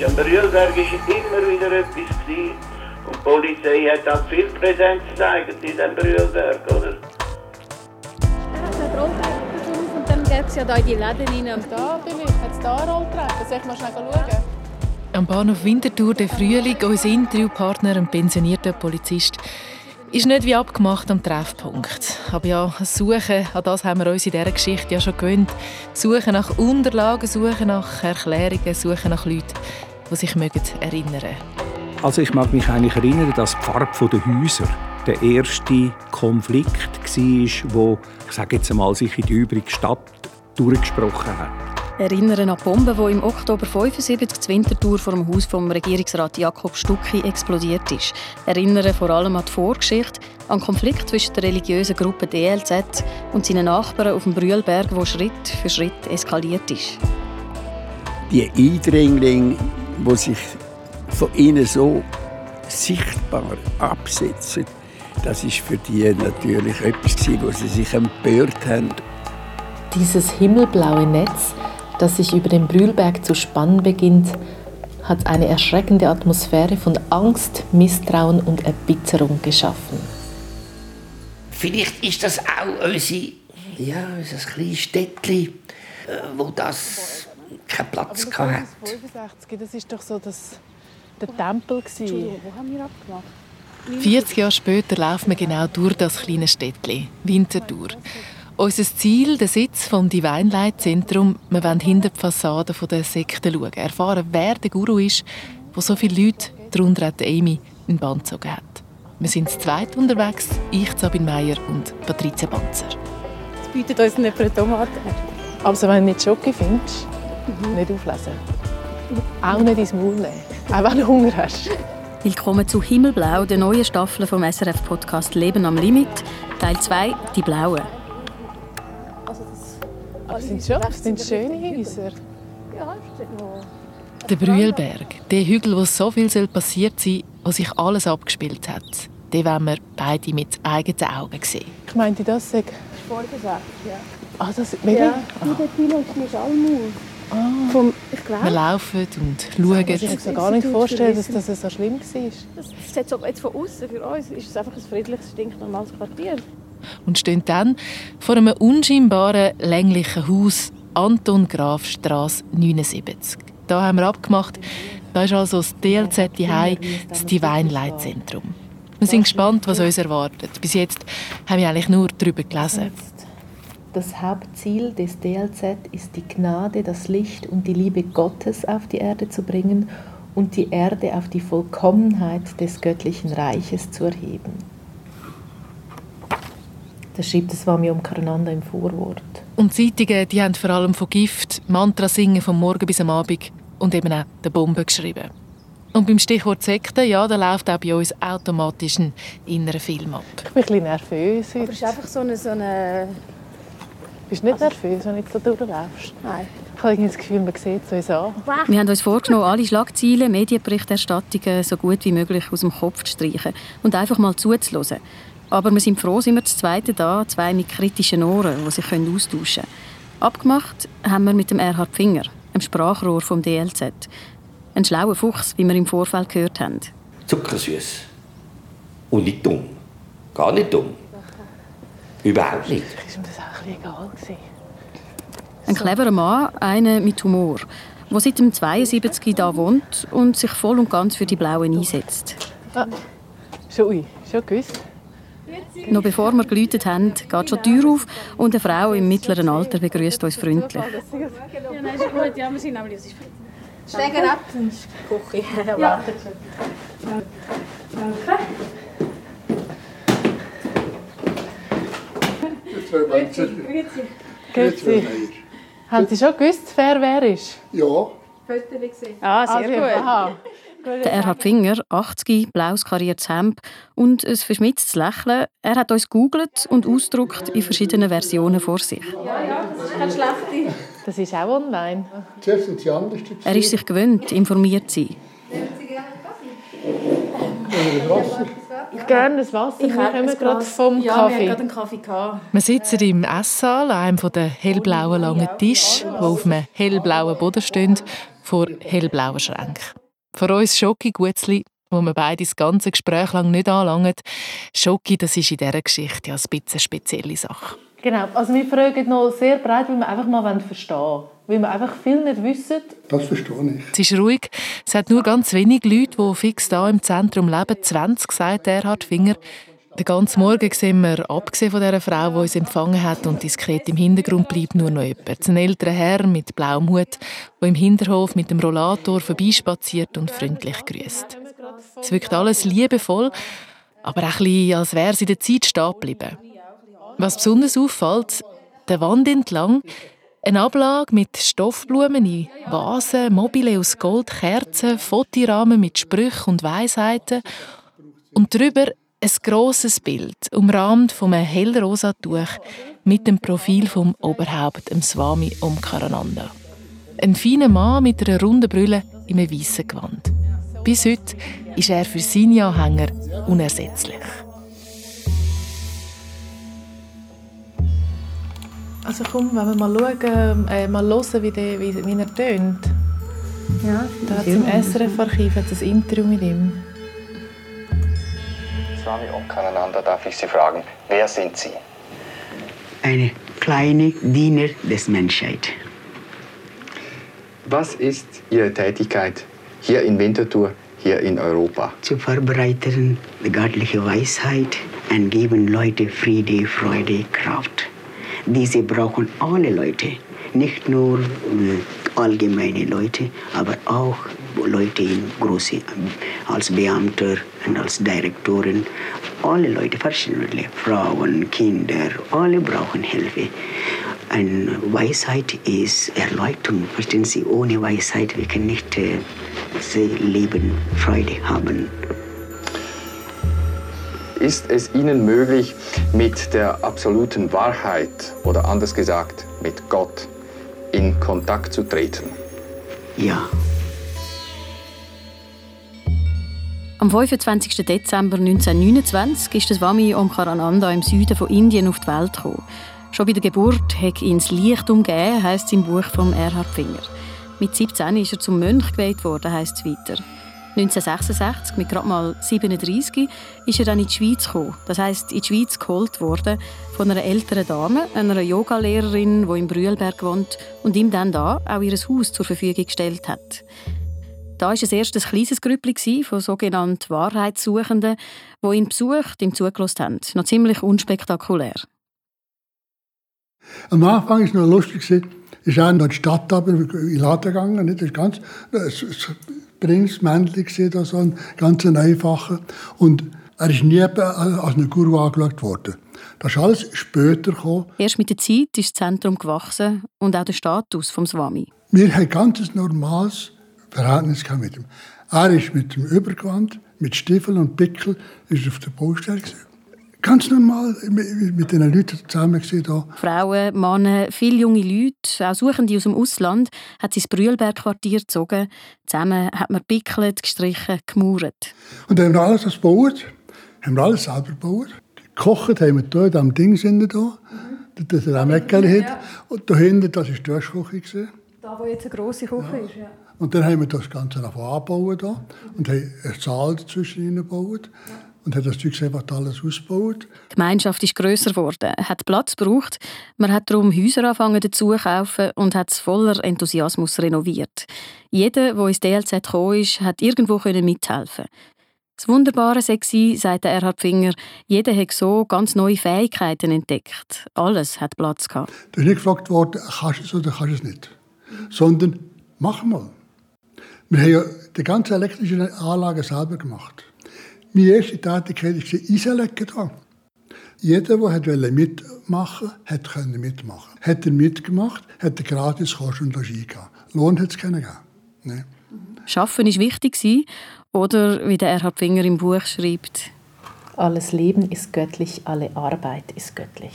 ist. Am Brühlberg war immer wieder etwas. Gewesen. Und die Polizei hat auch viel Präsenz gezeigt in diesem Brühlberg, oder? Und dann geht es ja da in die Läden rein. Und da bin ich. Hat es da eine Rolltreppe? Soll ich mal schnell schauen? Am Bahnhof Winterthur der Frühling, unser Interviewpartner, ein pensionierter Polizist, ist nicht wie abgemacht am Treffpunkt. Aber ja, Suchen, an das haben wir uns in dieser Geschichte ja schon gewöhnt. Suchen nach Unterlagen, Suchen nach Erklärungen, Suchen nach Leuten, die sich erinnern Also ich mag mich eigentlich erinnern, dass die Farbe der Häuser der erste Konflikt war, wo, ich sage jetzt einmal, sich in die übrige Stadt durchgesprochen hat. Erinnern an die Bombe, die im Oktober 75 zur Wintertour vor dem Haus vom Regierungsrat Jakob Stucki explodiert ist. Erinnern vor allem an die Vorgeschichte, an den Konflikt zwischen der religiösen Gruppe DLZ und seinen Nachbarn auf dem Brühlberg, wo Schritt für Schritt eskaliert ist. Die Eindringlinge, die sich von ihnen so sichtbar absetzen, das ist für die natürlich etwas, wo sie sich empört haben. Dieses himmelblaue Netz das sich über den Brühlberg zu spannen beginnt, hat eine erschreckende Atmosphäre von Angst, Misstrauen und Erbitterung geschaffen. Vielleicht ist das auch unsere, ja, unser kleines Städtchen, äh, wo das keinen Platz Aber hatte. 65, das ist doch so das, der Tempel. Wo haben wir abgemacht? 40 Jahre später laufen wir genau durch das kleine Städtchen, Winterthur. Unser Ziel, der Sitz vom Divine Light Zentrum, wir wollen hinter die Fassade der Sekte schauen, erfahren, wer der Guru ist, wo so viele Leute, darunter auch Amy, in den Band gezogen hat. Wir sind zu zweit unterwegs, ich, Sabine Meyer und Patricia Banzer. Es bietet uns nicht für Tomaten. Also wenn du nicht Schoki findest, nicht auflesen. Auch nicht ins Maul nehmen. Auch wenn du Hunger hast. Willkommen zu Himmelblau, der neuen Staffel vom SRF-Podcast Leben am Limit. Teil 2, die Blauen. Das sind schon das sind schöne Häuser. Ja. Der Brühlberg, der Hügel, wo so viel soll passiert sein wo sich alles abgespielt hat, den wollen wir beide mit eigenen Augen sehen. Ich meinte, das sei... Vorher gesagt, ja. Ah, das wirklich? Ja, du, dort hinten ist Almut. Ah. Vom, ich Wir glaube, laufen und schauen. Ich kann mir gar nicht vorstellen, dass das so schlimm war. das so, jetzt von außen für uns ist es einfach ein friedliches, stinknormales Quartier. und stehen dann vor einem unscheinbaren, länglichen Haus Anton Graf Straße 79. Da haben wir abgemacht, da ist also das DLZ High, das Divine Light Zentrum. Wir sind gespannt, was uns erwartet. Bis jetzt haben wir eigentlich nur darüber gelesen. Das Hauptziel des DLZ ist die Gnade, das Licht und die Liebe Gottes auf die Erde zu bringen und die Erde auf die Vollkommenheit des göttlichen Reiches zu erheben. Das schreibt Swami Omkarananda im Vorwort. Und die Zeitungen die haben vor allem von Gift, Mantra singen vom Morgen bis am Abend und eben auch der Bombe geschrieben. Und beim Stichwort Sekte, ja, da läuft auch bei uns automatisch ein innerer Film ab. Ich bin ein bisschen nervös Aber heute. es ist einfach so eine... So eine Bist du nicht nervös, wenn du jetzt da durchläufst? nein. Ich habe das Gefühl, man sieht es uns an. Wir haben uns vorgenommen, alle Schlagzeilen, Medienberichterstattungen so gut wie möglich aus dem Kopf zu streichen und einfach mal zuzuhören. Aber wir sind froh, sind wir das Zweite da, zwei mit kritischen Ohren, die sich austauschen können. Abgemacht haben wir mit dem Erhard Finger, einem Sprachrohr vom DLZ. Ein schlauer Fuchs, wie wir im Vorfeld gehört haben. Zuckersüß. Und nicht dumm. Gar nicht dumm. Überhaupt nicht. Egal gewesen. Ein cleverer Mann, einer mit Humor, der seit dem 72 hier wohnt und sich voll und ganz für die Blauen einsetzt. Ah, schon, schon gewusst. Noch bevor wir geläutet haben, geht schon die Tür auf und eine Frau im mittleren Alter begrüßt uns freundlich. Sind nämlich... Es ist Steigen ab, sonst koche ich. Ja. Grüezi. Haben Sie schon gewusst, wer wer ist? Ja, Fotos gesehen. Ah, sehr Also, gut. Aha. Der Erhard Finger, 80, blaues kariertes Hemd und ein verschmitztes Lächeln. Er hat uns googelt und ausgedruckt in verschiedenen Versionen vor sich. Ja, ja, das ist keine schlechte. Das ist auch online. zuerst sind sie anders. Er ist sich gewöhnt, informiert zu sein. Wasser. Ich gerne das Wasser. Wir kommen gerade vom ja, wir Kaffee. gerade einen Kaffee. Gehabt. Wir sitzen im Esssaal an einem der hellblauen langen Tisch, wo auf einem hellblauen Boden stehen. vor hellblauen Schränken. Für uns Schoki Gutzli, wo wir beide das ganze Gespräch lang nicht anlangen. Schoki, das ist in dieser Geschichte ja ein bisschen eine spezielle Sache. Genau, also wir fragen noch sehr breit, weil wir einfach mal verstehen wollen. Weil wir einfach viel nicht wissen. Das verstehe ich. Es ist ruhig. Es hat nur ganz wenige Leute, die fix da im Zentrum leben. 20, sagt Erhard Finger. Den ganzen Morgen sehen wir, abgesehen von dieser Frau, die uns empfangen hat und diskret im Hintergrund bleibt, nur noch jemand. Ein älterer Herr mit blauem Hut, der im Hinterhof mit dem Rollator vorbeispaziert und freundlich grüßt. Es wirkt alles liebevoll, aber auch ein bisschen, als wäre sie in der Zeit stehen geblieben. Was besonders auffällt, der Wand entlang eine Ablage mit Stoffblumen in Vasen, Mobile aus Gold, Kerzen, Fotorahmen mit Sprüchen und Weisheiten und darüber ein grosses Bild, umrahmt von einem hellrosa Tuch mit dem Profil vom Oberhaupt, dem Swami Omkarananda. Ein feiner Mann mit einer runden Brille in einem weißen Gewand. Bis heute ist er für seine Anhänger unersetzlich. Also komm, wenn wir mal schauen, äh, mal hören, wie, der, wie, wie er tönt. Ja, da hat es im SRF-Archiv ein Interview mit ihm. Swami Omkarananda, darf ich Sie fragen, wer sind Sie? Eine kleine Diener des Menschheit. Was ist Ihre Tätigkeit hier in Winterthur, hier in Europa? Zu verbreiten die göttliche Weisheit und geben Leute Friede, Freude, Kraft. Diese brauchen alle Leute, nicht nur allgemeine Leute, aber auch Leute in große, als Beamte und als Direktoren. Alle Leute, verschiedene Frauen, Kinder, alle brauchen Hilfe. Eine Weisheit ist Erleuchtung. Verstehen Sie, ohne Weisheit wir können nicht äh, Leben, Freude haben. Ist es Ihnen möglich, mit der absoluten Wahrheit oder anders gesagt mit Gott in Kontakt zu treten? Ja. Am 25. Dezember 1929 ist das Swami Omkarananda im Süden von Indien auf die Welt gekommen. Schon bei der Geburt hat ihn das Licht umgeben, heisst es im Buch von Erhard Finger. Mit 17 ist er zum Mönch gewählt worden, heisst es weiter. 1966, mit gerade mal 37, ist er dann in die Schweiz gekommen. Das heisst, in die Schweiz geholt worden von einer älteren Dame, einer Yogalehrerin, die in Brühlberg wohnt und ihm dann da auch ihr Haus zur Verfügung gestellt hat. Da war es erst ein kleines Grüppli von sogenannten Wahrheitssuchenden, die ihn besucht, ihm zugelassen haben. Noch ziemlich unspektakulär. Am Anfang war es noch lustig. Ich bin in die Stadt in den Laden gegangen. Das ist ganz, Bringsmännchen da so ein ganz einfacher. Und er ist nie als ein Guru angeschaut worden. Das ist alles später gekommen. Erst mit der Zeit ist das Zentrum gewachsen und auch der Status des Swami. Wir haben ein ganz normales Verhältnis mit ihm. Er ist mit dem Übergewand, mit Stiefeln und Pickel ist auf der Baustelle. Gewesen ganz normal mit den Leuten zusammen. Hier. Frauen, Männer, viele junge Leute, auch Suchende aus dem Ausland, hat sie ins Brühlberg-Quartier gezogen. Zusammen hat man pickelt, gestrichen, gemauert. Und dann haben wir alles gebaut. Haben wir alles selber gebaut. Gekocht haben wir hier in diesem Ding sind hier. Mhm. Das ist ein Mäckchen hat. Und da hinten, das war die Duschküche. Da, wo jetzt eine grosse Küche ja. ist, ja. Und dann haben wir das Ganze angebaut hier. und haben einen Saal dazwischen gebaut. Ja und hat das Zeug einfach alles ausgebaut. Die Gemeinschaft ist grösser geworden, hat Platz gebraucht. Man hat darum Häuser angefangen dazu kaufen und hat es voller Enthusiasmus renoviert. Jeder, der ins DLZ gekommen ist, hat irgendwo mithelfen das Wunderbare sei, sagt Erhard Finger, jeder hat so ganz neue Fähigkeiten entdeckt. Alles hat Platz gehabt. Du bist nicht gefragt worden, kannst du es oder kannst du es nicht. Sondern, mach mal. Wir haben ja die ganze elektrische Anlage selber gemacht. Meine erste Tätigkeit war Eisenlecken da. Jeder, der mitmachen wollte, konnte mitmachen. Hat er mitgemacht, hat er gratis Kost und Logis gehabt. Lohn hat es keinen gegeben. Nee. Schaffen war wichtig, oder wie der Erhard Finger im Buch schreibt. Alles Leben ist göttlich, alle Arbeit ist göttlich.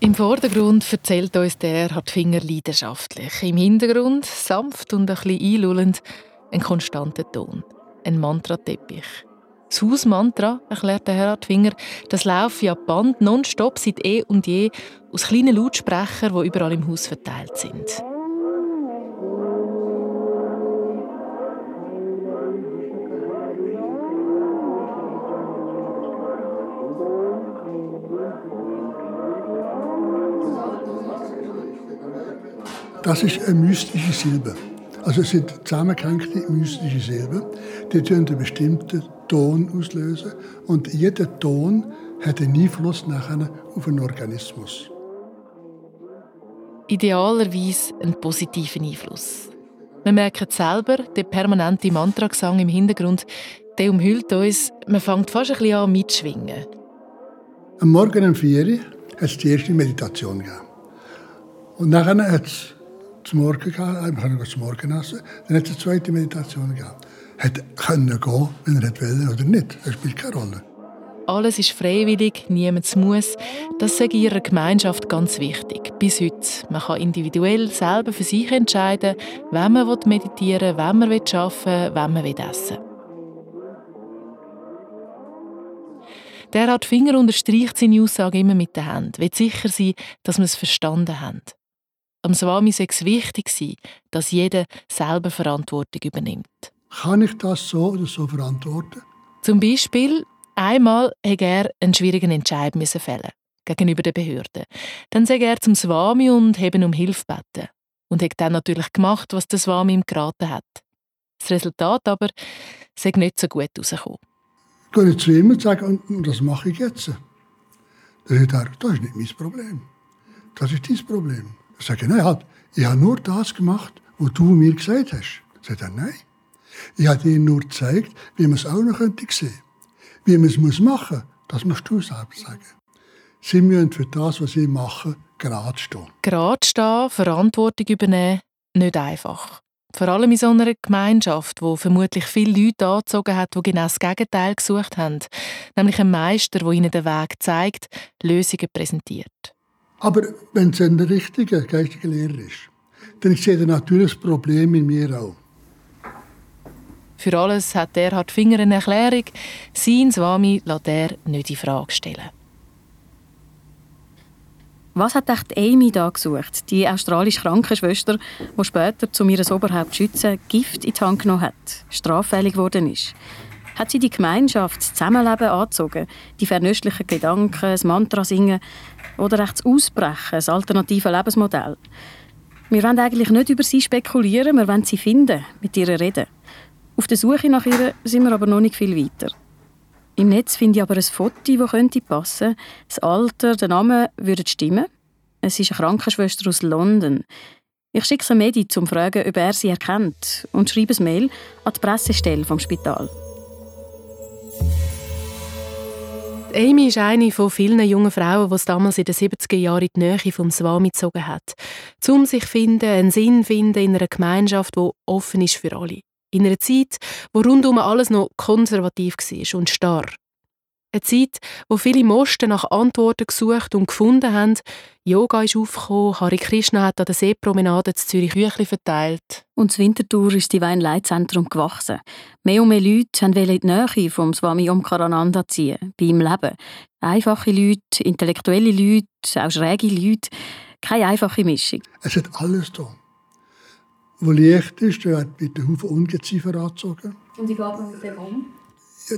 Im Vordergrund erzählt uns der Erhard Finger leidenschaftlich. Im Hintergrund, sanft und ein bisschen einlullend, ein konstanter Ton ein Mantrateppich. Das Hausmantra, erklärte Gerhard Finger, das laufe ja Band nonstop seit eh und je aus kleinen Lautsprechern, die überall im Haus verteilt sind. Das ist eine mystische Silbe. Also es sind zusammengehängte mystische Silben, die einen bestimmten Ton auslösen und jeder Ton hat einen Einfluss nachher auf den Organismus. Idealerweise einen positiven Einfluss. Wir merken selber, der permanente Mantragesang im Hintergrund, der umhüllt uns, man fängt fast ein bisschen an mitschwingen. Am Morgen um 4 Uhr hat es die erste Meditation gegeben. Und nachher hat es zum Morgen gegeben, wir zum Morgen essen, dann hat es eine zweite Meditation gegeben. Hätte können gehen, wenn er wollte oder nicht, das spielt keine Rolle. Alles ist freiwillig, niemand muss. Das ist in ihrer Gemeinschaft ganz wichtig. Bis heute. Man kann individuell selber für sich entscheiden, wenn man meditieren will, wenn man arbeiten will, wenn man essen will. Der hat Finger unterstreicht seine Aussage immer mit der Hand, will sicher sein, dass wir es verstanden haben. Am Swami sei es wichtig sein, dass jeder selber Verantwortung übernimmt. Kann ich das so oder so verantworten? Zum Beispiel, einmal hätte er einen schwierigen Entscheid fällen gegenüber den Behörden. Dann sei er zum Swami und eben um Hilfe beten. Und hat dann natürlich gemacht, was der Swami ihm geraten hat. Das Resultat aber sei nicht so gut herausgekommen gehe ich zu ihm und sage, und, das mache ich jetzt. Dann sagt er, das ist nicht mein Problem. Das ist dein Problem. Sage ich, nein, ich habe nur das gemacht, was du mir gesagt hast. Sagt er, nein. Ich habe dir nur gezeigt, wie man es auch noch sehen könnte. Wie man es machen muss, das musst du selber sagen. Sie müssen für das, was sie machen, gerade stehen. Gerade stehen, Verantwortung übernehmen, nicht einfach. Vor allem in so einer Gemeinschaft, wo vermutlich viele Leute angezogen hat, die genau das Gegenteil gesucht haben. Nämlich ein Meister, der ihnen den Weg zeigt, Lösungen präsentiert. Aber wenn es ein richtiger geistiger Lehrer ist, dann sehe ich natürlich das Problem in mir auch. Für alles hat Erhard Finger eine Erklärung. Sein Swami lässt er nicht in Frage stellen. Was hat echt Amy da gesucht, die australische Krankenschwester, die später, um ihr Oberhaupt zu schützen, Gift in die Hand genommen hat, straffällig geworden ist? Hat sie die Gemeinschaft, das Zusammenleben angezogen, die vernünftigen Gedanken, das Mantra singen oder echt das Ausbrechen, das alternative Lebensmodell? Wir wollen eigentlich nicht über sie spekulieren, wir wollen sie finden, mit ihr reden. Auf der Suche nach ihr sind wir aber noch nicht viel weiter. Im Netz finde ich aber ein Foto, das könnte passen. Das Alter, der Name würden stimmen. Es ist eine Krankenschwester aus London. Ich schicke sie Medi, um zu fragen, ob er sie erkennt und schreibe ein Mail an die Pressestelle vom Spital. Amy ist eine von vielen jungen Frauen, die es damals in den 70er Jahren in die Nähe vom Swami gezogen hat. Um sich finden, einen Sinn finden in einer Gemeinschaft, die offen ist für alle. In einer Zeit, wo rundum alles noch konservativ war und starr. Eine Zeit, wo viele Mosten nach Antworten gesucht und gefunden haben. Yoga ist aufgekommen, Hare Krishna hat an der Seepromenade zu Zürich Küchli verteilt. Und das Winterthur ist die Weinleitzentrum gewachsen. Mehr und mehr Leute wollten in die Nähe vom Swami Omkarananda ziehen, bei ihm leben. Einfache Leute, intellektuelle Leute, auch schräge Leute. Keine einfache Mischung. Es hat alles da wo Licht ist, der wird ein Haufen Ungeziefer angezogen. Und wie geht man mit dem um?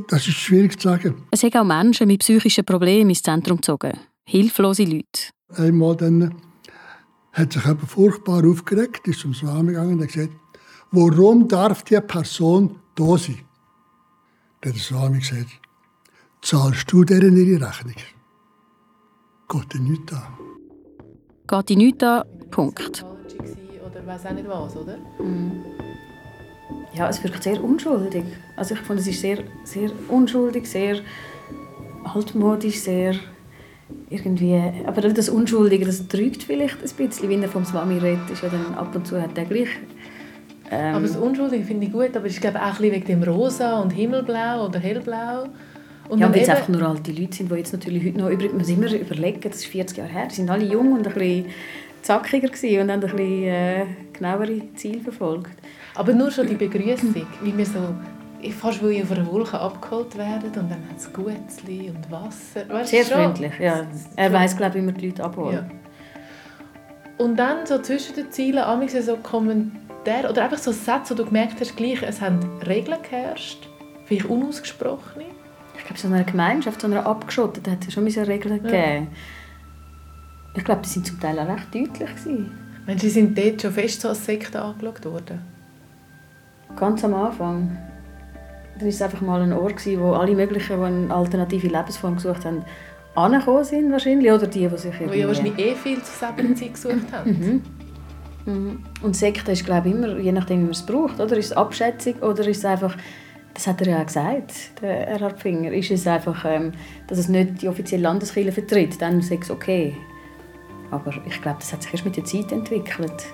Das ist schwierig zu sagen. Es haben auch Menschen mit psychischen Problemen ins Zentrum gezogen. Hilflose Leute. Einmal dann hat sich jemand furchtbar aufgeregt, ist zum Swami gegangen und hat gesagt, warum darf die Person da sein? Dann hat der Swami gesagt, zahlst du deren ihre Rechnung? Geht dir nichts an. Geht dir nichts an, Punkt oder weiß auch nicht was, oder? Mm. Ja, es wirkt sehr unschuldig. Also ich fand, es ist sehr, sehr unschuldig, sehr altmodisch, sehr irgendwie... Aber das Unschuldige, das trügt vielleicht ein bisschen, wenn er vom Swami redet, ist ja dann ab und zu hat er gleich... Ähm, aber das Unschuldige finde ich gut, aber ich glaube auch ein bisschen wegen dem Rosa und Himmelblau oder Hellblau. Und ja, weil es einfach nur alte Leute sind, die jetzt natürlich heute noch... Übrigens, man immer überlegen, das ist 40 Jahre her, die sind alle jung und ein bisschen zackiger gewesen und haben ein bisschen äh, genauere Ziele verfolgt. Aber nur schon die Begrüßung, wie wir so fast wie auf einer Wolke abgeholt werden und dann hat es Gutzli und Wasser. Weißt Sehr freundlich, ja. Er weiß glaube ich, wie man die Leute abholt. Ja. Und dann so zwischen den Zielen amigs so Kommentare oder einfach so Sätze, wo du gemerkt hast, gleich, es haben Regeln geherrscht, vielleicht unausgesprochene. Ich glaube, so einer Gemeinschaft, so einer abgeschotteten, hat es schon Regeln ja. gegeben. Ich glaube, die sind zum Teil auch recht deutlich. Gewesen. Sie sind dort schon fest so als Sekte angeschaut worden? Ganz am Anfang. War es einfach mal ein Ort, wo alle möglichen, die eine alternative Lebensform gesucht haben, angekommen sind wahrscheinlich. Oder die, die sich irgendwie... Ja wahrscheinlich eh viel zur selben Zeit gesucht haben. Mhm. Mhm. Und Sekte ist, glaube ich, immer, je nachdem, wie man es braucht. Oder ist es Abschätzung oder ist es einfach, das hat er ja auch gesagt, der Erhard Finger, ist es einfach, ähm, dass es nicht die offizielle Landeskirche vertritt, dann ist es okay. Aber ich glaube, das hat sich erst mit der Zeit entwickelt.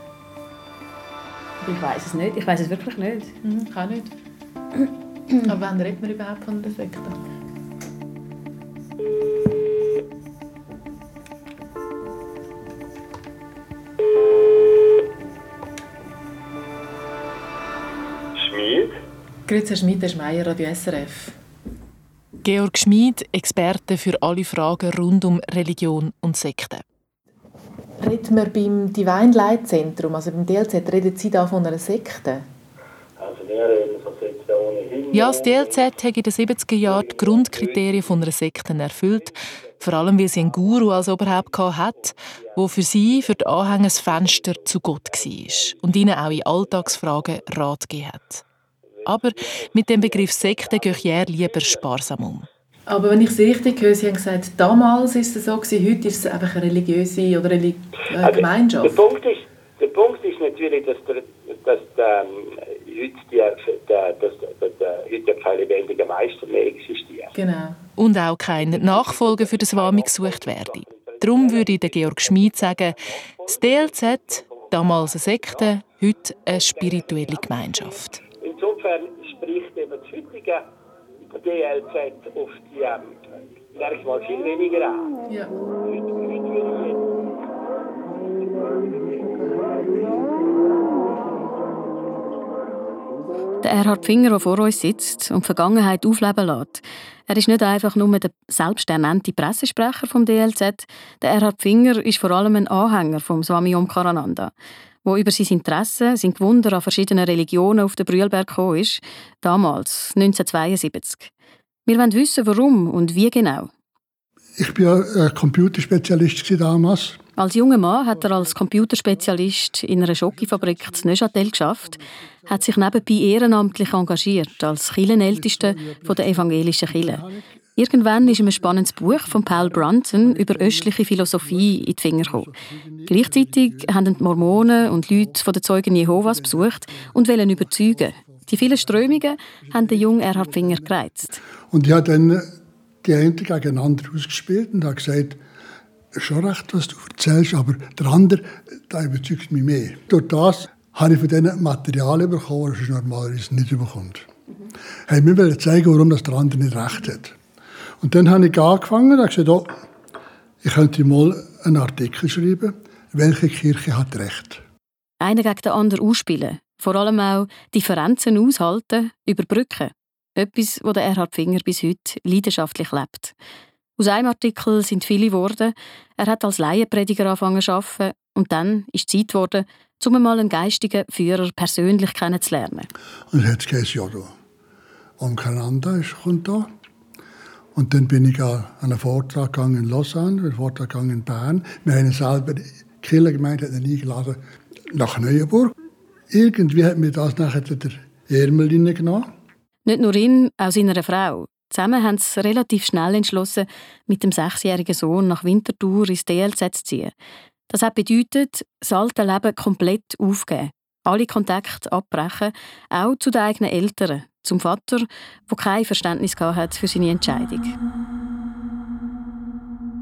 Ich weiß es nicht, ich weiß es wirklich nicht. Mhm, kann nicht. Aber wann redet man überhaupt von der Sekte? Schmied? Grüezi, Herr Schmid, das ist Meier, Radio SRF. Georg Schmid, Experte für alle Fragen rund um Religion und Sekten. Redet man beim Divine Light Zentrum, also beim DLZ, reden Sie da von einer Sekte? Also wir reden von Sekten ohnehin. Ja, das DLZ hat in den 70er Jahren die Grundkriterien von einer Sekte erfüllt. Vor allem, weil sie einen Guru als Oberhaupt hat, der für sie, für die Anhänger, das Fenster zu Gott war und ihnen auch in Alltagsfragen Rat gegeben hat. Aber mit dem Begriff Sekte gehe ich lieber sparsam um. Aber wenn ich Sie richtig höre, Sie haben gesagt, damals ist es so gewesen, heute ist es einfach eine religiöse oder eine Also, Gemeinschaft. der, Punkt ist, der Punkt ist natürlich, dass, der, dass der, ähm, heute, die, der, der, der, heute kein lebendiger Meister mehr existiert. Genau. Und auch kein Nachfolger für das Wami gesucht werde. Darum würde der Georg Schmid sagen, das DLZ, damals eine Sekte, heute eine spirituelle Gemeinschaft. Insofern spricht eben das heutige DLZ auf die, ähm, sag ich mal, viel weniger an. Ja. Der Erhard Finger, der vor uns sitzt und die Vergangenheit aufleben lässt. Er ist nicht einfach nur der selbsternannte Pressesprecher vom DLZ. Der Erhard Finger ist vor allem ein Anhänger vom Swami Omkarananda, wo über sein Interesse, sein Gewunder an verschiedenen Religionen auf den Brühlberg gekommen ist, damals, 1972. Wir wollen wissen, warum und wie genau. Ich war ja ein Computerspezialist damals. Als junger Mann hat er als Computerspezialist in einer Schokofabrik in Neuchâtel geschafft, hat sich nebenbei ehrenamtlich engagiert als Kirchenältester der evangelischen Kirche. Irgendwann ist ein spannendes Buch von Paul Brunton über östliche Philosophie in die Finger gekommen. Gleichzeitig haben die Mormonen und Leute von den Zeugen Jehovas besucht und wollen überzeugen. Die vielen Strömungen haben den jungen Erhard Finger gereizt. Und ich habe dann die einen gegeneinander ausgespielt und habe gesagt, schon recht, was du erzählst, aber der andere, der überzeugt mich mehr. Durch das habe ich von diesen Materialien bekommen, das man normalerweise nicht bekommt. Hey, wir wollen zeigen, warum das der andere nicht recht hat. Und dann habe ich angefangen und gesagt, oh, ich könnte mal einen Artikel schreiben, welche Kirche hat recht. Einer gegen den anderen ausspielen. Vor allem auch Differenzen aushalten, überbrücken. Etwas, wo der Erhard Finger bis heute leidenschaftlich lebt. Aus einem Artikel sind viele geworden. Er hat als Laienprediger angefangen zu arbeiten und dann ist Zeit geworden, um einmal einen geistigen Führer persönlich kennenzulernen. Und jetzt geht es ja da. Umkananda ist kommt da. Und dann bin ich an einen Vortrag gegangen in Lausanne, einen Vortrag gegangen in Bern. Wir haben selber, die Kirchengemeinde hat ihn eingeladen nach Neuenburg. Irgendwie hat mir das nachher der Ärmel genommen. Nicht nur ihn, auch seiner Frau. Zusammen haben sie relativ schnell entschlossen, mit dem sechsjährigen Sohn nach Winterthur ins DLZ zu ziehen. Das hat bedeutet, das alte Leben komplett aufgeben, alle Kontakte abbrechen, auch zu den eigenen Eltern, zum Vater, der kein Verständnis hat für seine Entscheidung.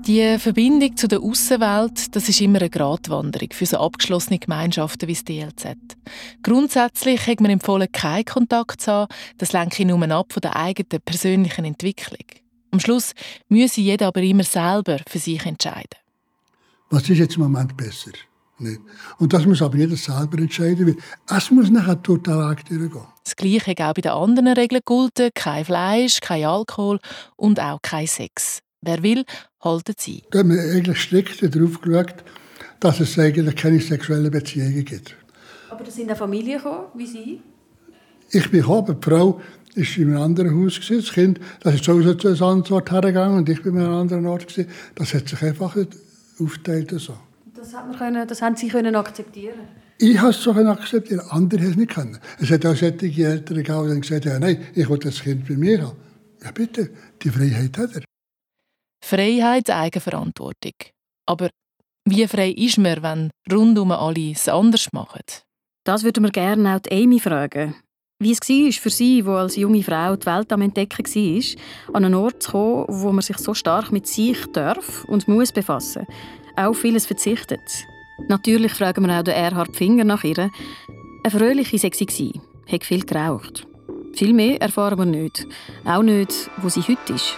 Die Verbindung zu der Außenwelt, das ist immer eine Gratwanderung für so abgeschlossene Gemeinschaften wie das DLZ. Grundsätzlich hat man empfohlen, keinen Kontakt zu haben. Das lenke ich nur ab von der eigenen persönlichen Entwicklung. Am Schluss müsse jeder aber immer selber für sich entscheiden. Was ist jetzt im Moment besser? Nicht. Und das muss aber jeder selber entscheiden, weil es muss nachher durch den Weg durchgehen. Das Gleiche hat auch bei den anderen Regeln gelten. Kein Fleisch, kein Alkohol und auch kein Sex. Wer will, haltet sie. Da haben wir eigentlich strikt darauf geschaut, dass es eigentlich keine sexuellen Beziehungen gibt. Aber da sind auch Familien gekommen, wie Sie? Ich bin gekommen, die Frau war in einem anderen Haus, das Kind das ist sowieso zu einem anderen Ort hergegangen und ich bin in einem anderen Ort. Das hat sich einfach aufgeteilt. So. Das, hat man können, das haben Sie können akzeptieren Ich habe es so akzeptiert, andere haben es nicht können. Es hat auch solche Eltern gegeben, die gesagt haben, nein, ich will das Kind bei mir haben. Ja bitte, die Freiheit hat er. Freiheit, Eigenverantwortung. Aber wie frei ist man, wenn rundum alle es anders machen? Das würden wir gerne auch Amy fragen. Wie es war für sie, die als junge Frau die Welt am Entdecken war, an einen Ort zu kommen, wo man sich so stark mit sich darf und muss befassen. Auch vieles verzichtet. Natürlich fragen wir auch den Erhard Finger nach ihr. Eine fröhliche sei sie, hat viel geraucht. Viel mehr erfahren wir nicht. Auch nicht, wo sie heute ist.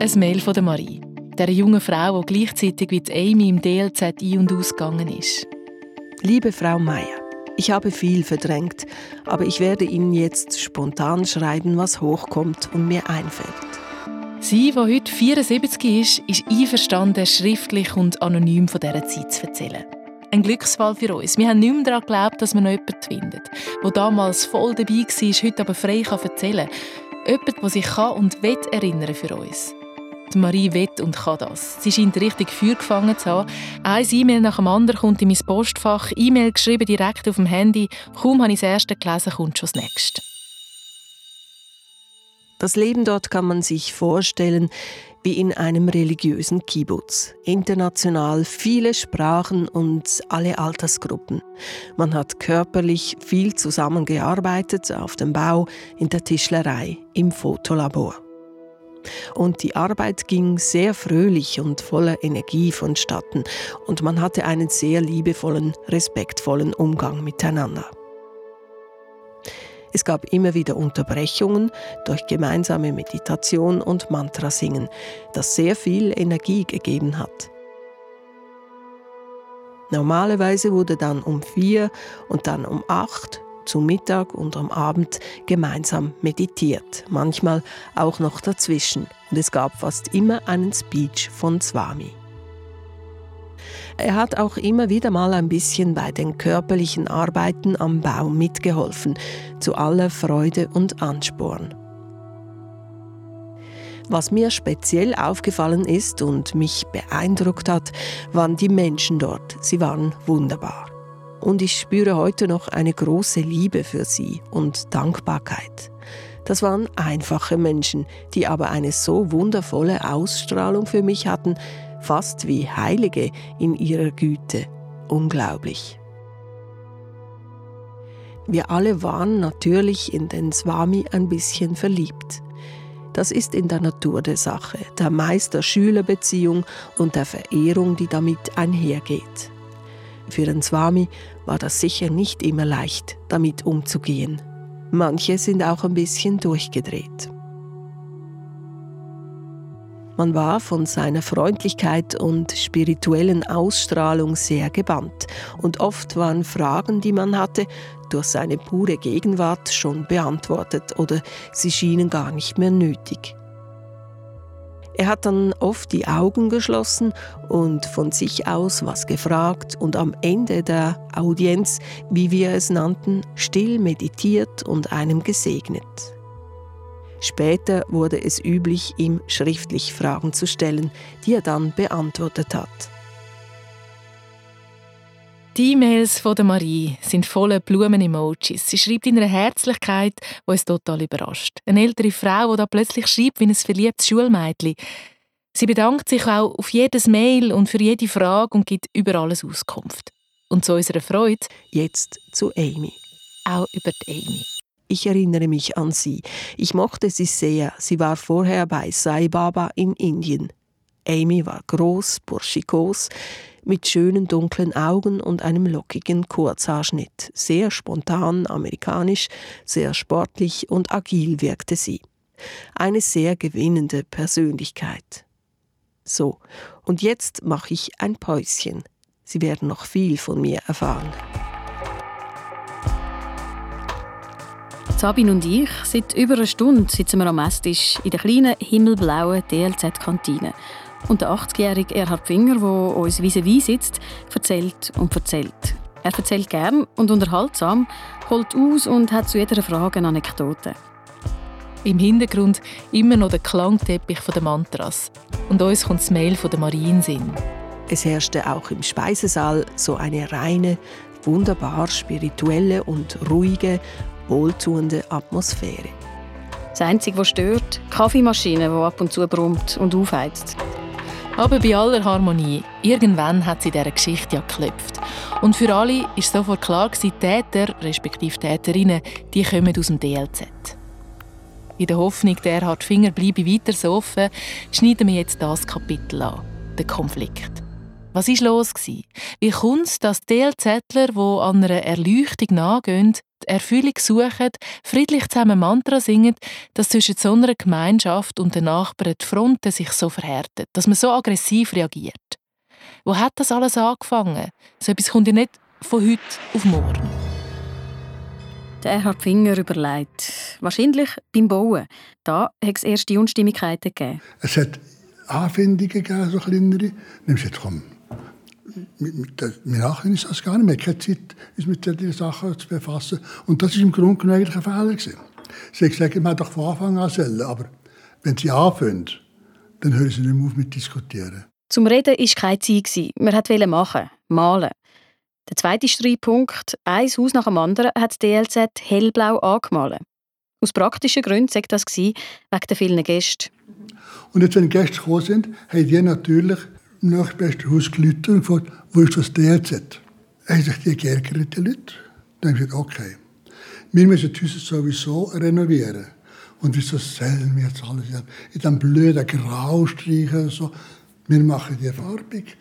Ein Mail von Marie, der jungen Frau, die gleichzeitig wie Amy im DLZ ein- und ausgegangen ist. Liebe Frau Meier, ich habe viel verdrängt, aber ich werde Ihnen jetzt spontan schreiben, was hochkommt und mir einfällt. Sie, die heute 74 ist, ist einverstanden, schriftlich und anonym von dieser Zeit zu erzählen. Ein Glücksfall für uns. Wir haben nicht mehr daran geglaubt, dass man noch jemanden findet, der damals voll dabei war, heute aber frei erzählen kann. Jemand, der sich kann und will erinnern für uns. Die Marie will und kann das. Sie scheint richtig Feuer gefangen zu haben. Ein E-Mail nach dem anderen kommt in mein Postfach. E-Mail geschrieben direkt auf dem Handy. Kaum habe ich das erste gelesen, kommt schon das nächste. Das Leben dort kann man sich vorstellen wie in einem religiösen Kibbutz. International viele Sprachen und alle Altersgruppen. Man hat körperlich viel zusammengearbeitet auf dem Bau, in der Tischlerei, im Fotolabor. Und die Arbeit ging sehr fröhlich und voller Energie vonstatten und man hatte einen sehr liebevollen, respektvollen Umgang miteinander. Es gab immer wieder Unterbrechungen durch gemeinsame Meditation und Mantrasingen, das sehr viel Energie gegeben hat. Normalerweise wurde dann um vier und dann um acht zum Mittag und am Abend gemeinsam meditiert, manchmal auch noch dazwischen. Und es gab fast immer einen Speech von Swami. Er hat auch immer wieder mal ein bisschen bei den körperlichen Arbeiten am Bau mitgeholfen, zu aller Freude und Ansporn. Was mir speziell aufgefallen ist und mich beeindruckt hat, waren die Menschen dort. Sie waren wunderbar. Und ich spüre heute noch eine große Liebe für sie und Dankbarkeit. Das waren einfache Menschen, die aber eine so wundervolle Ausstrahlung für mich hatten, fast wie Heilige in ihrer Güte. Unglaublich. Wir alle waren natürlich in den Swami ein bisschen verliebt. Das ist in der Natur der Sache, der Meister-Schüler-Beziehung und der Verehrung, die damit einhergeht. Für den Swami war das sicher nicht immer leicht, damit umzugehen. Manche sind auch ein bisschen durchgedreht. Man war von seiner Freundlichkeit und spirituellen Ausstrahlung sehr gebannt und oft waren Fragen, die man hatte, durch seine pure Gegenwart schon beantwortet oder sie schienen gar nicht mehr nötig. Er hat dann oft die Augen geschlossen und von sich aus was gefragt und am Ende der Audienz, wie wir es nannten, still meditiert und einem gesegnet. Später wurde es üblich, ihm schriftlich Fragen zu stellen, die er dann beantwortet hat. Die E-Mails von der Marie sind voller Blumen-Emojis. Sie schreibt in einer Herzlichkeit, die uns total überrascht. Eine ältere Frau, die da plötzlich schreibt wie ein verliebtes Schulmädchen. Sie bedankt sich auch auf jedes Mail und für jede Frage und gibt über alles Auskunft. Und zu unserer Freude jetzt zu Amy. Auch über die Amy. Ich erinnere mich an sie. Ich mochte sie sehr. Sie war vorher bei Sai Baba in Indien. Amy war groß, burschikos, mit schönen dunklen Augen und einem lockigen Kurzhaarschnitt. Sehr spontan, amerikanisch, sehr sportlich und agil wirkte sie. Eine sehr gewinnende Persönlichkeit. So, und jetzt mache ich ein Päuschen. Sie werden noch viel von mir erfahren. Sabine und ich, seit über einer Stunde sitzen wir am Esstisch in der kleinen himmelblauen DLZ-Kantine. Und der 80-jährige Erhard Finger, der uns vis-à-vis sitzt, erzählt und erzählt. Er erzählt gern und unterhaltsam, holt aus und hat zu jeder Frage eine Anekdote. Im Hintergrund immer noch der Klangteppich der Mantras. Und uns kommt das Mail von der Marien Sinn. Es herrschte auch im Speisesaal so eine reine, wunderbar spirituelle und ruhige, wohltuende Atmosphäre. Das Einzige, was stört, die Kaffeemaschine, die ab und zu brummt und aufheizt. Aber bei aller Harmonie, irgendwann hat sie dieser Geschichte ja geklopft. Und für alle war sofort klar, die Täter, respektive Täterinnen, die kommen aus dem DLZ. In der Hoffnung, der hat Finger bleibe weiter so offen, schneiden wir jetzt das Kapitel an, den Konflikt. Was war los? Wie kommt es, dass DLZler, die an einer Erleuchtung nachgehen, Erfüllung suchen, friedlich zusammen Mantra singen, dass zwischen so einer Gemeinschaft und den Nachbarn die Fronten sich so verhärten, dass man so aggressiv reagiert? Wo hat das alles angefangen? So etwas kommt ja nicht von heute auf morgen. Der hat Finger überlegt. Wahrscheinlich beim Bauen. Da hat es erste Unstimmigkeiten gegeben. Es hat Anfindungen gegeben, so kleinere. Nimmst jetzt komm, mit Nachhinein ist das gar nicht mehr. Keine Zeit, uns mit diesen Sachen zu befassen. Und das war im Grunde genommen eigentlich ein Fehler. Gewesen. Sie haben gesagt, man doch von Anfang an sollen, aber wenn sie anfangen, dann hören sie nicht mehr auf mit diskutieren. Zum Reden war keine Zeit. Man wollte machen, malen. Der zweite Streitpunkt, ein Haus nach dem anderen, hat die DLZ hellblau angemalt. Aus praktischen Gründen war das wegen der vielen Gäste. Und jetzt, wenn die Gäste gekommen sind, haben die natürlich im nächstbesten Haus geläutet und gefragt, wo ist das DLZ? Haben sich die geärgert, die Leute. Dann haben sie gesagt, okay, wir müssen die Häuser sowieso renovieren. Und wieso sollen wir jetzt alles in diesem blöden Grau streichen? So. Wir machen die farbig.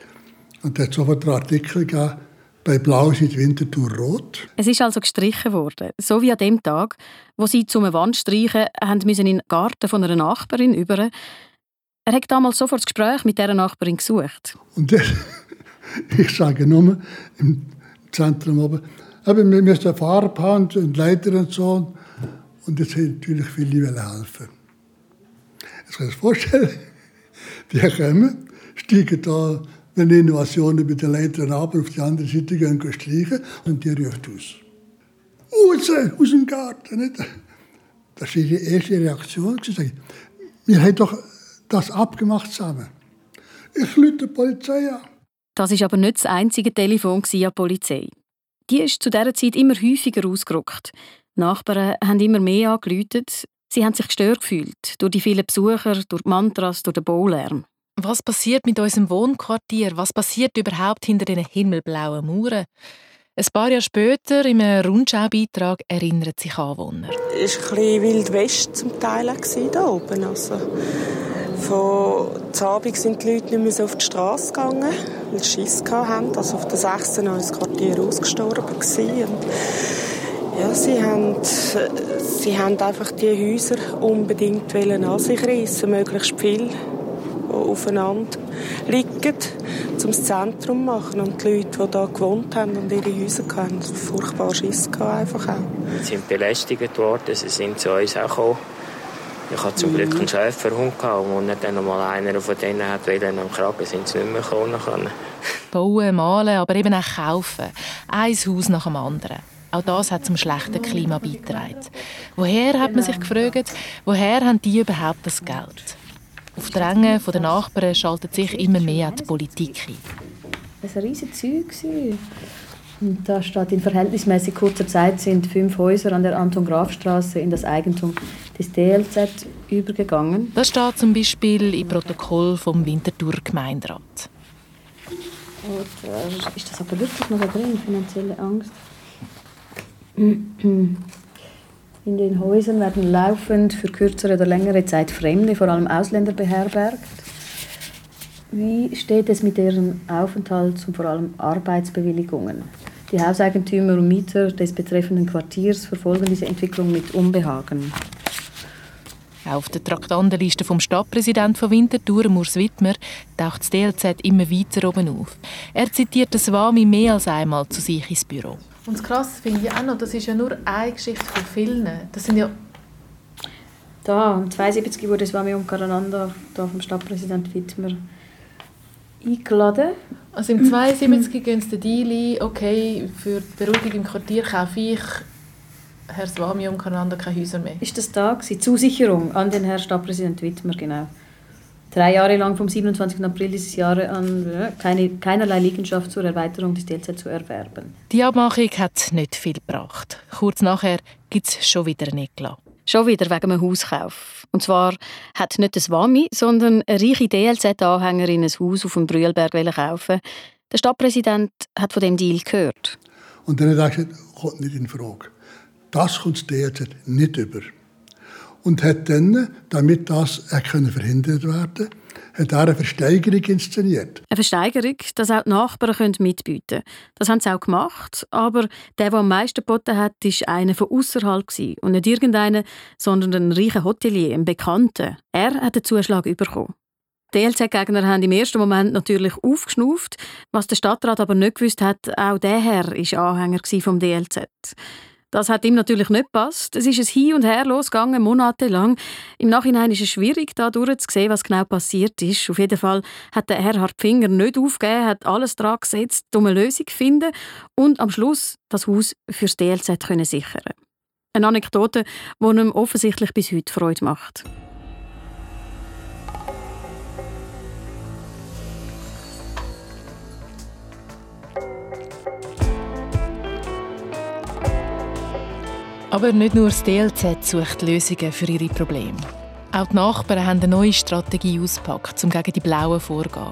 Und dann hat sofort einen Artikel gegeben, bei Blau sind Winterthur rot. Es ist also gestrichen worden, so wie an dem Tag, wo sie zum Wandstreichen haben müssen in den Garten von einer Nachbarin über. Er hat damals sofort das Gespräch mit dieser Nachbarin gesucht. Und das, ich sage nur im Zentrum oben, aber wir müssen eine Farbe haben und Leiter und so. Und jetzt haben natürlich viele helfen. Jetzt kann ich vorstellen, die kommen, steigen da wenn Innovationen bei den Leitern aber auf die andere Seite gehen, gehen streichen und die ruft aus. Raus, aus dem Garten. Nicht? Das war ihre erste Reaktion. Wir haben doch das abgemacht zusammen. Ich rufe die Polizei an. Das war aber nicht das einzige Telefon an die Polizei. Die ist zu dieser Zeit immer häufiger ausgerückt. Die Nachbarn haben immer mehr angeläutet. Sie haben sich gestört gefühlt durch die vielen Besucher, durch die Mantras, durch den Baulärm. Was passiert mit unserem Wohnquartier? Was passiert überhaupt hinter den himmelblauen Mauern? Ein paar Jahre später, in einem Rundschau-Beitrag, erinnern sich Anwohner. Es war ein bisschen Wild West zum Teil hier oben. Also, von Abend sind die Leute nicht mehr auf die Straße gegangen, weil sie Schiss hatten. Also auf der 6. war das Quartier ausgestorben. Und ja, sie haben, sie haben einfach die Häuser unbedingt an sich reissen, möglichst viel aufeinander liegen, um das Zentrum zu machen. Und die Leute, die hier gewohnt haben und ihre Häuser hatten, furchtbar Schiss einfach auch. Sie sind belästigt worden, sie sind zu uns auch gekommen. Ich hatte zum Glück einen Schäferhund gehabt, und dann noch mal einer von denen hat wollen, am Kragen sind sie nicht mehr kommen können. Bauen, malen, aber eben auch kaufen. Ein Haus nach dem anderen. Auch das hat zum schlechten Klima beigetragen. Woher, hat man sich gefragt, woher haben die überhaupt das Geld? Auf Drängen der Nachbarn schaltet sich immer mehr die Politik ein. Das war ein riesiges Zeug. Und da steht, in verhältnismäßig kurzer Zeit sind fünf Häuser an der Anton-Graf-Straße in das Eigentum des DLZ übergegangen. Das steht zum Beispiel im Protokoll vom Winterthur Gemeinderat. Und, äh, ist das aber wirklich noch da drin, finanzielle Angst? In den Häusern werden laufend für kürzere oder längere Zeit Fremde, vor allem Ausländer, beherbergt. Wie steht es mit deren Aufenthalts- und vor allem Arbeitsbewilligungen? Die Hauseigentümer und Mieter des betreffenden Quartiers verfolgen diese Entwicklung mit Unbehagen. Auf der Traktandenliste vom Stadtpräsidenten von Winterthur, Urs Wittmer, taucht das DLZ immer weiter oben auf. Er zitiert das Swami mehr als einmal zu sich ins Büro. Und das Krasse finde ich auch noch, das ist ja nur eine Geschichte von vielen. Das sind ja da, um 72 wurde Swami Omkarananda da vom Stadtpräsident Wittmer eingeladen. Also im 72 gehen sie den Deal ein, okay, für die Beruhigung im Quartier kaufe ich Herr Swami und Kananda keine Häuser mehr. Ist das da gewesen? Zusicherung an den Herrn Stadtpräsident Wittmer, genau. Drei Jahre lang vom 27. April dieses Jahres an keine, keinerlei Liegenschaft zur Erweiterung des DLZ zu erwerben. Die Abmachung hat nicht viel gebracht. Kurz nachher gibt es schon wieder ein Eklat. Schon wieder wegen einem Hauskauf. Und zwar hat nicht das Wami, sondern eine reiche DLZ-Anhängerin ein Haus auf dem Brühlberg kaufen. Der Stadtpräsident hat von dem Deal gehört. Und dann hat er gesagt, kommt nicht in Frage. Das kommt das DLZ nicht über. Und hat dann, damit das verhindert werden konnte, hat er eine Versteigerung inszeniert. Eine Versteigerung, dass auch die Nachbarn mitbieten können. Das haben sie auch gemacht, aber der, der am meisten geboten hat, war einer von außerhalb und nicht irgendeiner, sondern ein reicher Hotelier, ein Bekannter. Er hat den Zuschlag bekommen. Die DLZ-Gegner haben im ersten Moment natürlich aufgeschnauft. Was der Stadtrat aber nicht gewusst hat, auch der Herr war Anhänger vom DLZ. Das hat ihm natürlich nicht gepasst. Es ist ein Hin und Her losgegangen, monatelang. Im Nachhinein ist es schwierig, da durchzusehen, was genau passiert ist. Auf jeden Fall hat der Herr Hartfinger nicht aufgegeben, hat alles daran gesetzt, um eine Lösung zu finden und am Schluss das Haus fürs DLZ können sichern. Eine Anekdote, die ihm offensichtlich bis heute Freude macht. Aber nicht nur das DLZ sucht Lösungen für ihre Probleme. Auch die Nachbarn haben eine neue Strategie ausgepackt, um gegen die Blauen vorzugehen.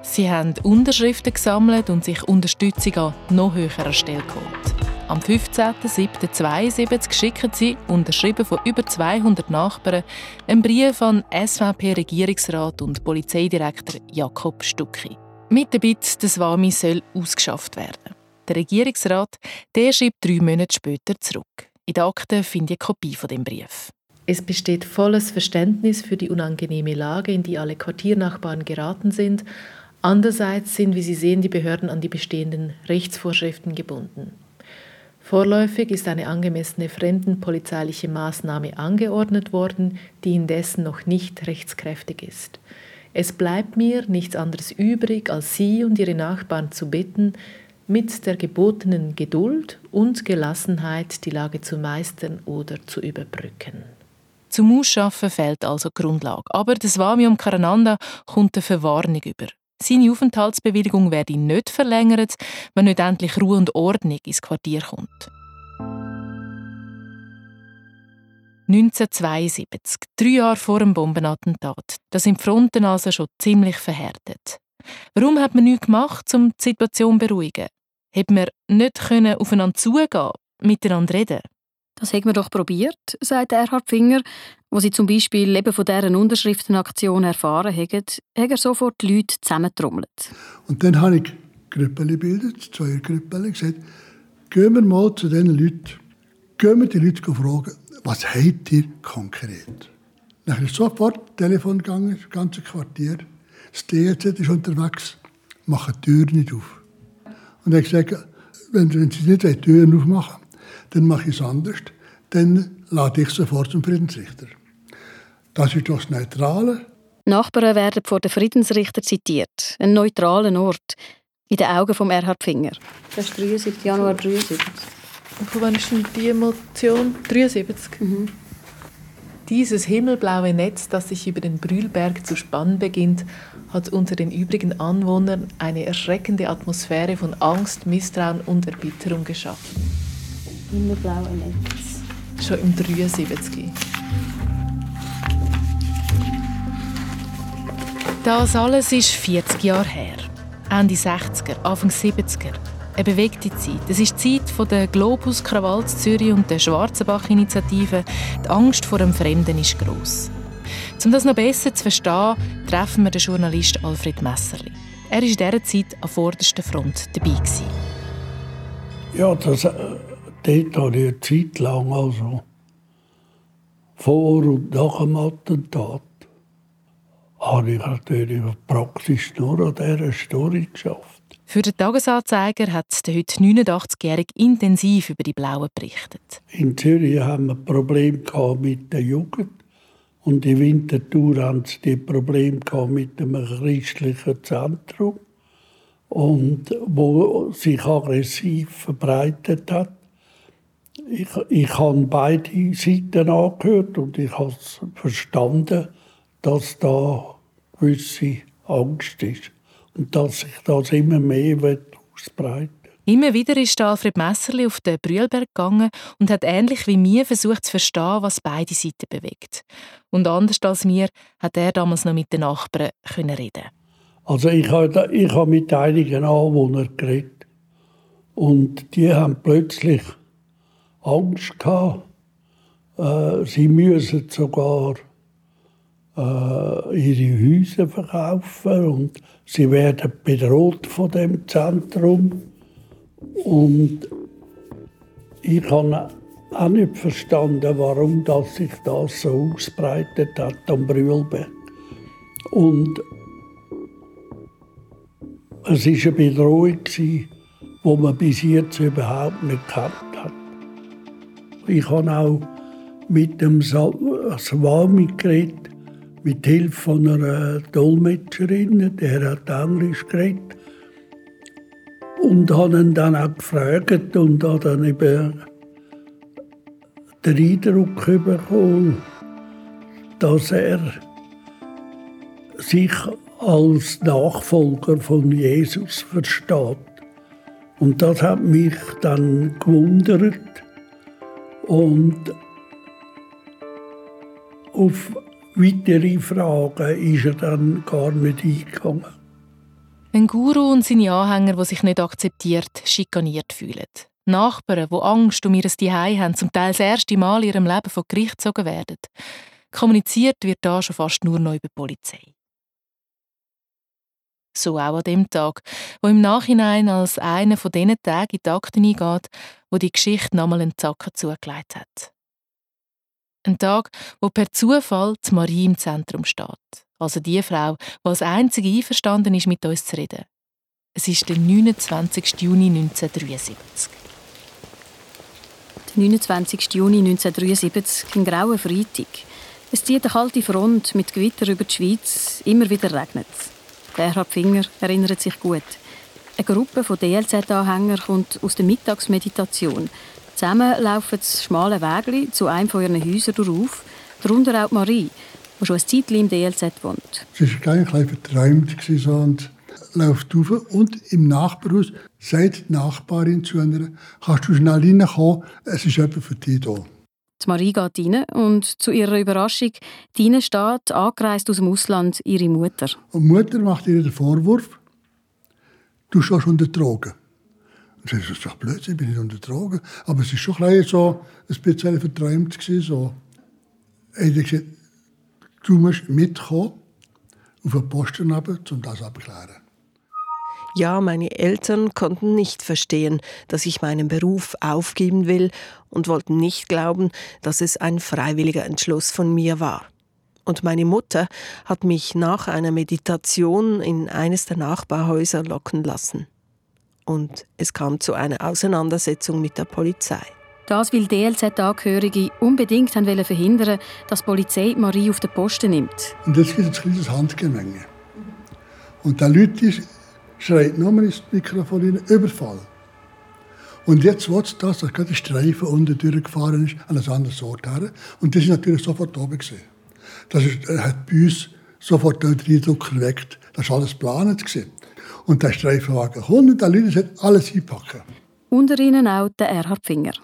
Sie haben Unterschriften gesammelt und sich Unterstützung an noch höherer Stelle geholt. Am 15.07.72 schicken sie, unterschrieben von über 200 Nachbarn, einen Brief an SVP-Regierungsrat und Polizeidirektor Jakob Stucki. Mit der Bitte, das Wami soll ausgeschafft werden. Der Regierungsrat der schreibt drei Monate später zurück. In der Akte finde ich eine Kopie von dem Brief. Es besteht volles Verständnis für die unangenehme Lage, in die alle Quartiernachbarn geraten sind. Andererseits sind, wie Sie sehen, die Behörden an die bestehenden Rechtsvorschriften gebunden. Vorläufig ist eine angemessene fremdenpolizeiliche Maßnahme angeordnet worden, die indessen noch nicht rechtskräftig ist. Es bleibt mir nichts anderes übrig, als Sie und Ihre Nachbarn zu bitten, mit der gebotenen Geduld und Gelassenheit die Lage zu meistern oder zu überbrücken. Zum Ausschaffen fehlt also die Grundlage. Aber das Wamium Karananda kommt eine Verwarnung über. Seine Aufenthaltsbewilligung werde nicht verlängert, wenn nicht endlich Ruhe und Ordnung ins Quartier kommt. 1972, drei Jahre vor dem Bombenattentat. Da sind die Fronten also schon ziemlich verhärtet. Warum hat man nichts gemacht, um die Situation zu beruhigen? Hätte man nicht können aufeinander zugehen, miteinander reden Das haben wir doch probiert, sagt Erhard Finger. Wo sie zum Beispiel eben von dieser Unterschriftenaktion erfahren haben, hat er sofort die Leute zusammentrommelt. Und dann habe ich Grüppeli gebildet, zwei Grüppeli, gesagt, gehen wir mal zu diesen Leuten, gehen wir die Leute fragen, was habt ihr konkret? Dann ist sofort Telefon gegangen, das ganze Quartier. Das DZ ist unterwegs, machen die Tür nicht auf. Und er hat gesagt, wenn, wenn Sie nicht die Türen aufmachen, dann mache ich es anders. Dann lade ich sofort zum Friedensrichter. Das ist das Neutrale. Nachbarn werden vor dem Friedensrichter zitiert. Ein neutraler Ort. In den Augen von Erhard Finger. Das ist 73, Januar 73. Und von wann ist denn die Motion? 73. Mhm. Dieses himmelblaue Netz, das sich über den Brühlberg zu spannen beginnt, hat unter den übrigen Anwohnern eine erschreckende Atmosphäre von Angst, Misstrauen und Erbitterung geschaffen. Himmelblaue Netz. Schon im 73. Das alles ist 40 Jahre her. Ende 60er, Anfang 70er. Eine bewegte Zeit. Es ist die Zeit der Globus Krawall Zürich und der Schwarzenbach-Initiative. Die Angst vor dem Fremden ist gross. Um das noch besser zu verstehen, treffen wir den Journalist Alfred Messerli. Er war in dieser Zeit an vorderster Front dabei. Gewesen. Ja, das, äh, dort habe ich eine Zeit lang, also vor und nach dem Attentat, habe ich natürlich praktisch nur an dieser Story geschafft. Für den Tagesanzeiger hat der heute 89-Jährige intensiv über die Blauen berichtet. In Zürich haben wir Probleme mit der Jugend. Und in Winterthur haben sie die Probleme mit dem christlichen Zentrum. Und wo sich aggressiv verbreitet hat. ich, ich habe beide Seiten angehört und ich habe verstanden, dass da gewisse Angst ist und dass sich das immer mehr ausbreiten Immer wieder ist Alfred Messerli auf den Brühlberg gegangen und hat ähnlich wie mir versucht zu verstehen, was beide Seiten bewegt. Und anders als mir hat er damals noch mit den Nachbarn können reden. Also ich habe, ich habe mit einigen Anwohnern geredet und die haben plötzlich Angst gehabt. Äh, sie müssen sogar äh, ihre Häuser verkaufen und sie werden bedroht von dem Zentrum. Und ich habe auch nicht verstanden, warum das sich das so ausbreitet hat am Brühlberg. Und es war eine Bedrohung, die man bis jetzt überhaupt nicht gehabt hat. Ich habe auch mit dem Swami geredet, mit Hilfe einer Dolmetscherin, der hat Englisch geredet. Und habe ihn dann auch gefragt und habe dann eben den Eindruck bekommen, dass er sich als Nachfolger von Jesus versteht. Und das hat mich dann gewundert und auf weitere Fragen ist er dann gar nicht eingegangen. Ein Guru und seine Anhänger, die sich nicht akzeptiert, schikaniert fühlen. Nachbarn, die Angst um ihr Zuhause haben, zum Teil das erste Mal in ihrem Leben vor Gericht gezogen werden. Kommuniziert wird da schon fast nur noch über die Polizei. So auch an dem Tag, wo im Nachhinein als einer von diesen Tagen in die Akten eingeht, wo die Geschichte nochmal einen Zacken zugelegt hat. Ein Tag, wo per Zufall die Marie im Zentrum steht. Also die Frau, die als einzige einverstanden ist, mit uns zu reden. Es ist der 29. Juni 1973. Der 29. Juni 1973, ein grauer Freitag. Es zieht eine kalte Front mit Gewitter über die Schweiz. Immer wieder regnet es. Gerhard Finger erinnert sich gut. Eine Gruppe von DLZ-Anhängern kommt aus der Mittagsmeditation. Zusammen laufen sie schmale Wege zu einem von ihren Häusern durch, darunter auch Marie, die schon ein Zeitchen im DLZ wohnt. Sie war ein bisschen verträumt so, und läuft auf und im Nachbarhaus sagt die Nachbarin zu einer, kannst du schnell reinkommen, es ist jemand für dich da. Die Marie geht rein und zu ihrer Überraschung, Dine steht, angereist aus dem Ausland, ihre Mutter. Und die Mutter macht ihr den Vorwurf, du stehst unter Drogen. Das ist doch Blödsinn, ich bin nicht unter Drogen. Aber es war schon ein so, ein bisschen verträumt. Gewesen, so. Ich habe gesagt, du musst mitkommen auf den Posten um das abzuklären. Ja, meine Eltern konnten nicht verstehen, dass ich meinen Beruf aufgeben will und wollten nicht glauben, dass es ein freiwilliger Entschluss von mir war. Und meine Mutter hat mich nach einer Meditation in eines der Nachbarhäuser locken lassen. Und es kam zu einer Auseinandersetzung mit der Polizei. Das, weil DLZ-Angehörige unbedingt haben verhindern dass die Polizei Marie auf den Posten nimmt. Und jetzt gibt es ein kleines Handgemenge. Und der Leute schreit nochmal ins Mikrofon rein, Überfall. Und jetzt es das, dass gerade der Streifen unten durchgefahren ist, an ein anderes Ort her. Und das ist natürlich sofort oben gesehen. Das ist, hat bei uns sofort den Eindruck erweckt, das war alles geplant. Gewesen. Und der Streifenwagen kommt und der Leute sagt, alles einpacken. Unter ihnen auch der Erhard Finger.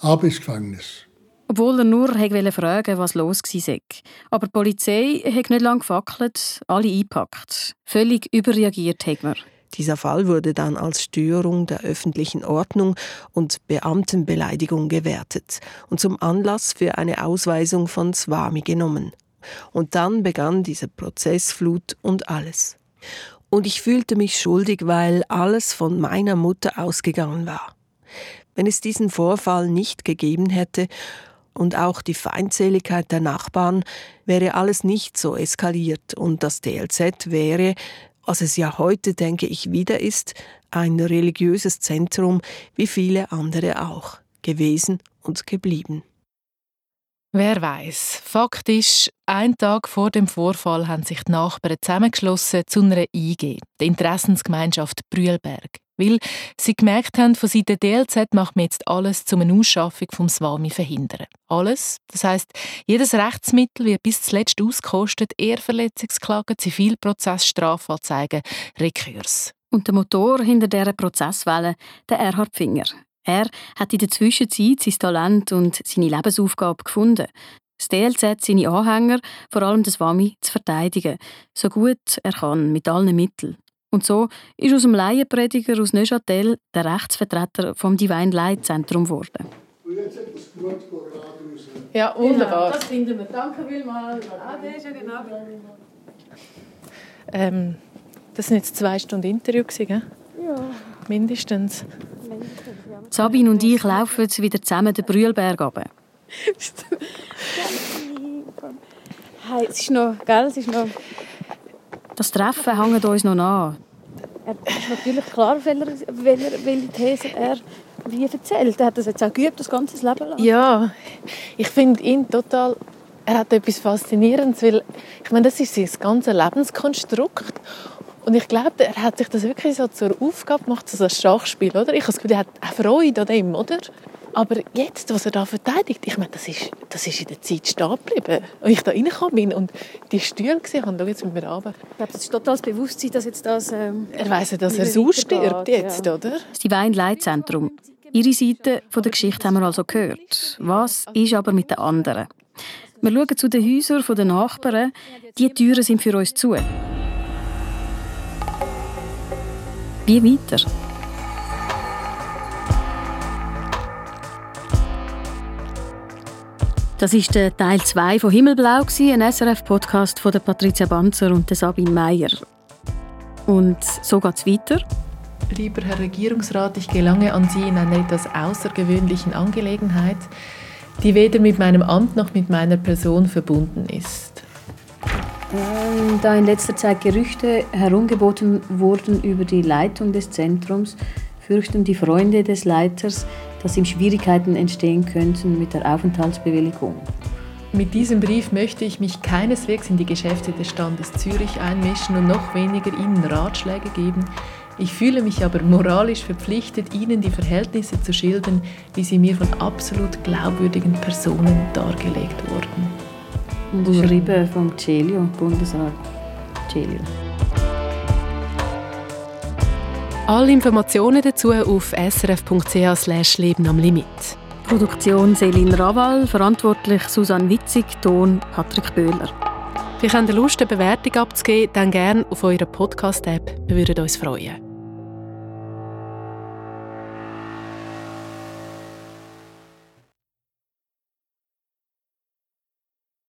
Ab ins Gefängnis. Obwohl er nur fragen fragen was los war. Aber die Polizei hat nicht lange gefackelt, alle eingepackt. Völlig überreagiert hat man. Dieser Fall wurde dann als Störung der öffentlichen Ordnung und Beamtenbeleidigung gewertet und zum Anlass für eine Ausweisung von Swami genommen. Und dann begann diese Prozessflut und alles. Und ich fühlte mich schuldig, weil alles von meiner Mutter ausgegangen war. Wenn es diesen Vorfall nicht gegeben hätte und auch die Feindseligkeit der Nachbarn, wäre alles nicht so eskaliert und das DLZ wäre, was es ja heute, denke ich, wieder ist, ein religiöses Zentrum wie viele andere auch gewesen und geblieben. Wer weiß? Fakt ist, einen Tag vor dem Vorfall haben sich die Nachbarn zusammengeschlossen zu einer IG, der Interessensgemeinschaft Brühlberg. Weil sie gemerkt haben, von Seiten DLZ macht man jetzt alles, um eine Ausschaffung vom Swami verhindern. Alles. Das heißt, jedes Rechtsmittel wird bis zuletzt ausgekostet, Ehrverletzungsklagen, Zivilprozess, Strafanzeigen, Rekurs. Und der Motor hinter dieser Prozesswelle, der Erhard Finger. Er hat in der Zwischenzeit sein Talent und seine Lebensaufgabe gefunden. Das DLZ seine Anhänger, vor allem das Wami, zu verteidigen, so gut er kann, mit allen Mitteln. Und so ist aus dem Laienprediger aus Neuchâtel der Rechtsvertreter vom Divine Light Zentrum geworden. Ja, wunderbar. Genau, das finden wir. Danke vielmals. Ade, schönen Abend. Ähm, das sind jetzt zwei Stunden Interview, gell? Ja. Mindestens. Sabine und ich laufen wieder zusammen den Brühlberg runter. Hey, es ist noch, gell, es ist noch... Das Treffen hängt uns noch an. Es ist natürlich klar, welche, welche, welche These er wie erzählt. Er hat das jetzt auch geübt, das ganze Leben lang. Ja, ich finde ihn total. Er hat etwas Faszinierendes, weil ich meine, das ist sein ganzes Lebenskonstrukt. Und ich glaube, er hat sich das wirklich so zur Aufgabe gemacht, so ein Schachspiel, oder? Ich habe das Gefühl, er hat auch Freude an dem, oder? Aber jetzt, was er da verteidigt, ich meine, das ist, das ist in der Zeit stehen geblieben. Und ich da reingekommen bin und die Stühle gesehen habe, jetzt mit mir runter. Ich glaube, das ist total das Bewusstsein, dass jetzt das... Ähm, er weiss ja, dass er so stirbt jetzt, ja. oder? Das Divine Light Zentrum. Ihre Seite von der Geschichte haben wir also gehört. Was ist aber mit den anderen? Wir schauen zu den Häusern der Nachbarn. Die Türen sind für uns zu. Wie weiter? Das ist der Teil 2 von Himmelblau, ein SRF-Podcast von Patricia Banzer und Sabine Meyer. Und so geht es weiter. Lieber Herr Regierungsrat, ich gelange an Sie in einer etwas außergewöhnlichen Angelegenheit, die weder mit meinem Amt noch mit meiner Person verbunden ist. Ähm, da in letzter Zeit Gerüchte herumgeboten wurden über die Leitung des Zentrums, fürchten die Freunde des Leiters, dass ihm Schwierigkeiten entstehen könnten mit der Aufenthaltsbewilligung. Mit diesem Brief möchte ich mich keineswegs in die Geschäfte des Standes Zürich einmischen und noch weniger Ihnen Ratschläge geben. Ich fühle mich aber moralisch verpflichtet, Ihnen die Verhältnisse zu schildern, wie sie mir von absolut glaubwürdigen Personen dargelegt wurden. Unterschrieben vom Celio, Bundesrat Celio. Alle Informationen dazu auf srf.ch Leben am Limit. Produktion Selin Raval, verantwortlich Susanne Witzig, Ton Patrick Böhler. Wir haben Lust, eine Bewertung abzugeben, dann gerne auf eurer Podcast-App. Wir würden uns freuen.